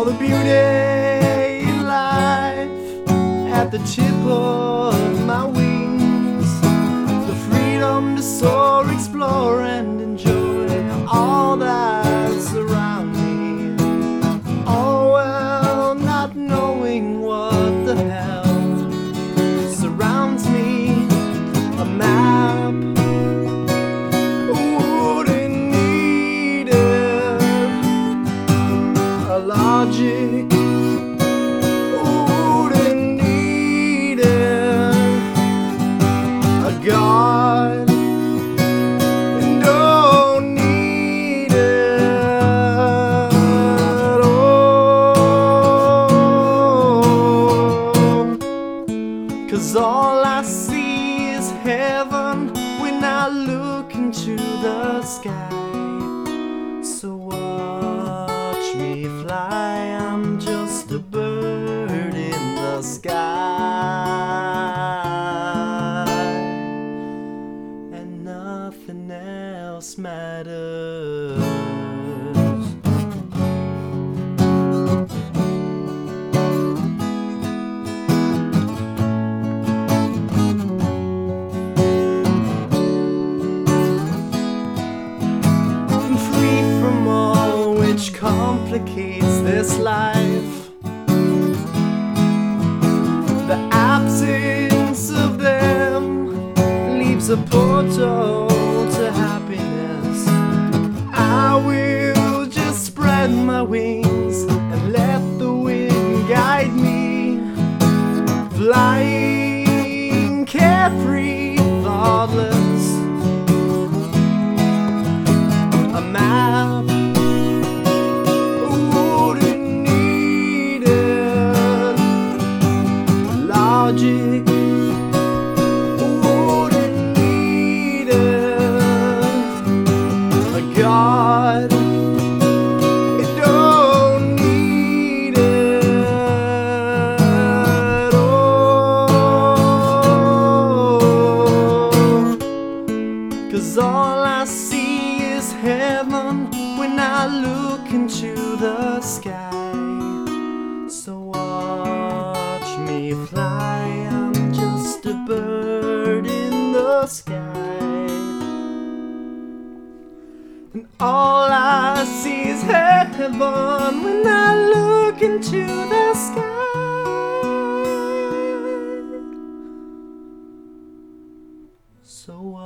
all the beauty in life at the tip of my wings, the freedom to soar. Look into the sky. So watch me fly, I'm just a bird in the sky. And nothing else matters. Which complicates this life. The absence of them leaves a portal to happiness. I will just spread my wings and let the wind guide me, flying carefree, thoughtless Logic wouldn't need it. A God it don't need it. Cause all I see is heaven when I look into the sky. Sky. And all I see is heaven when I look into the sky. So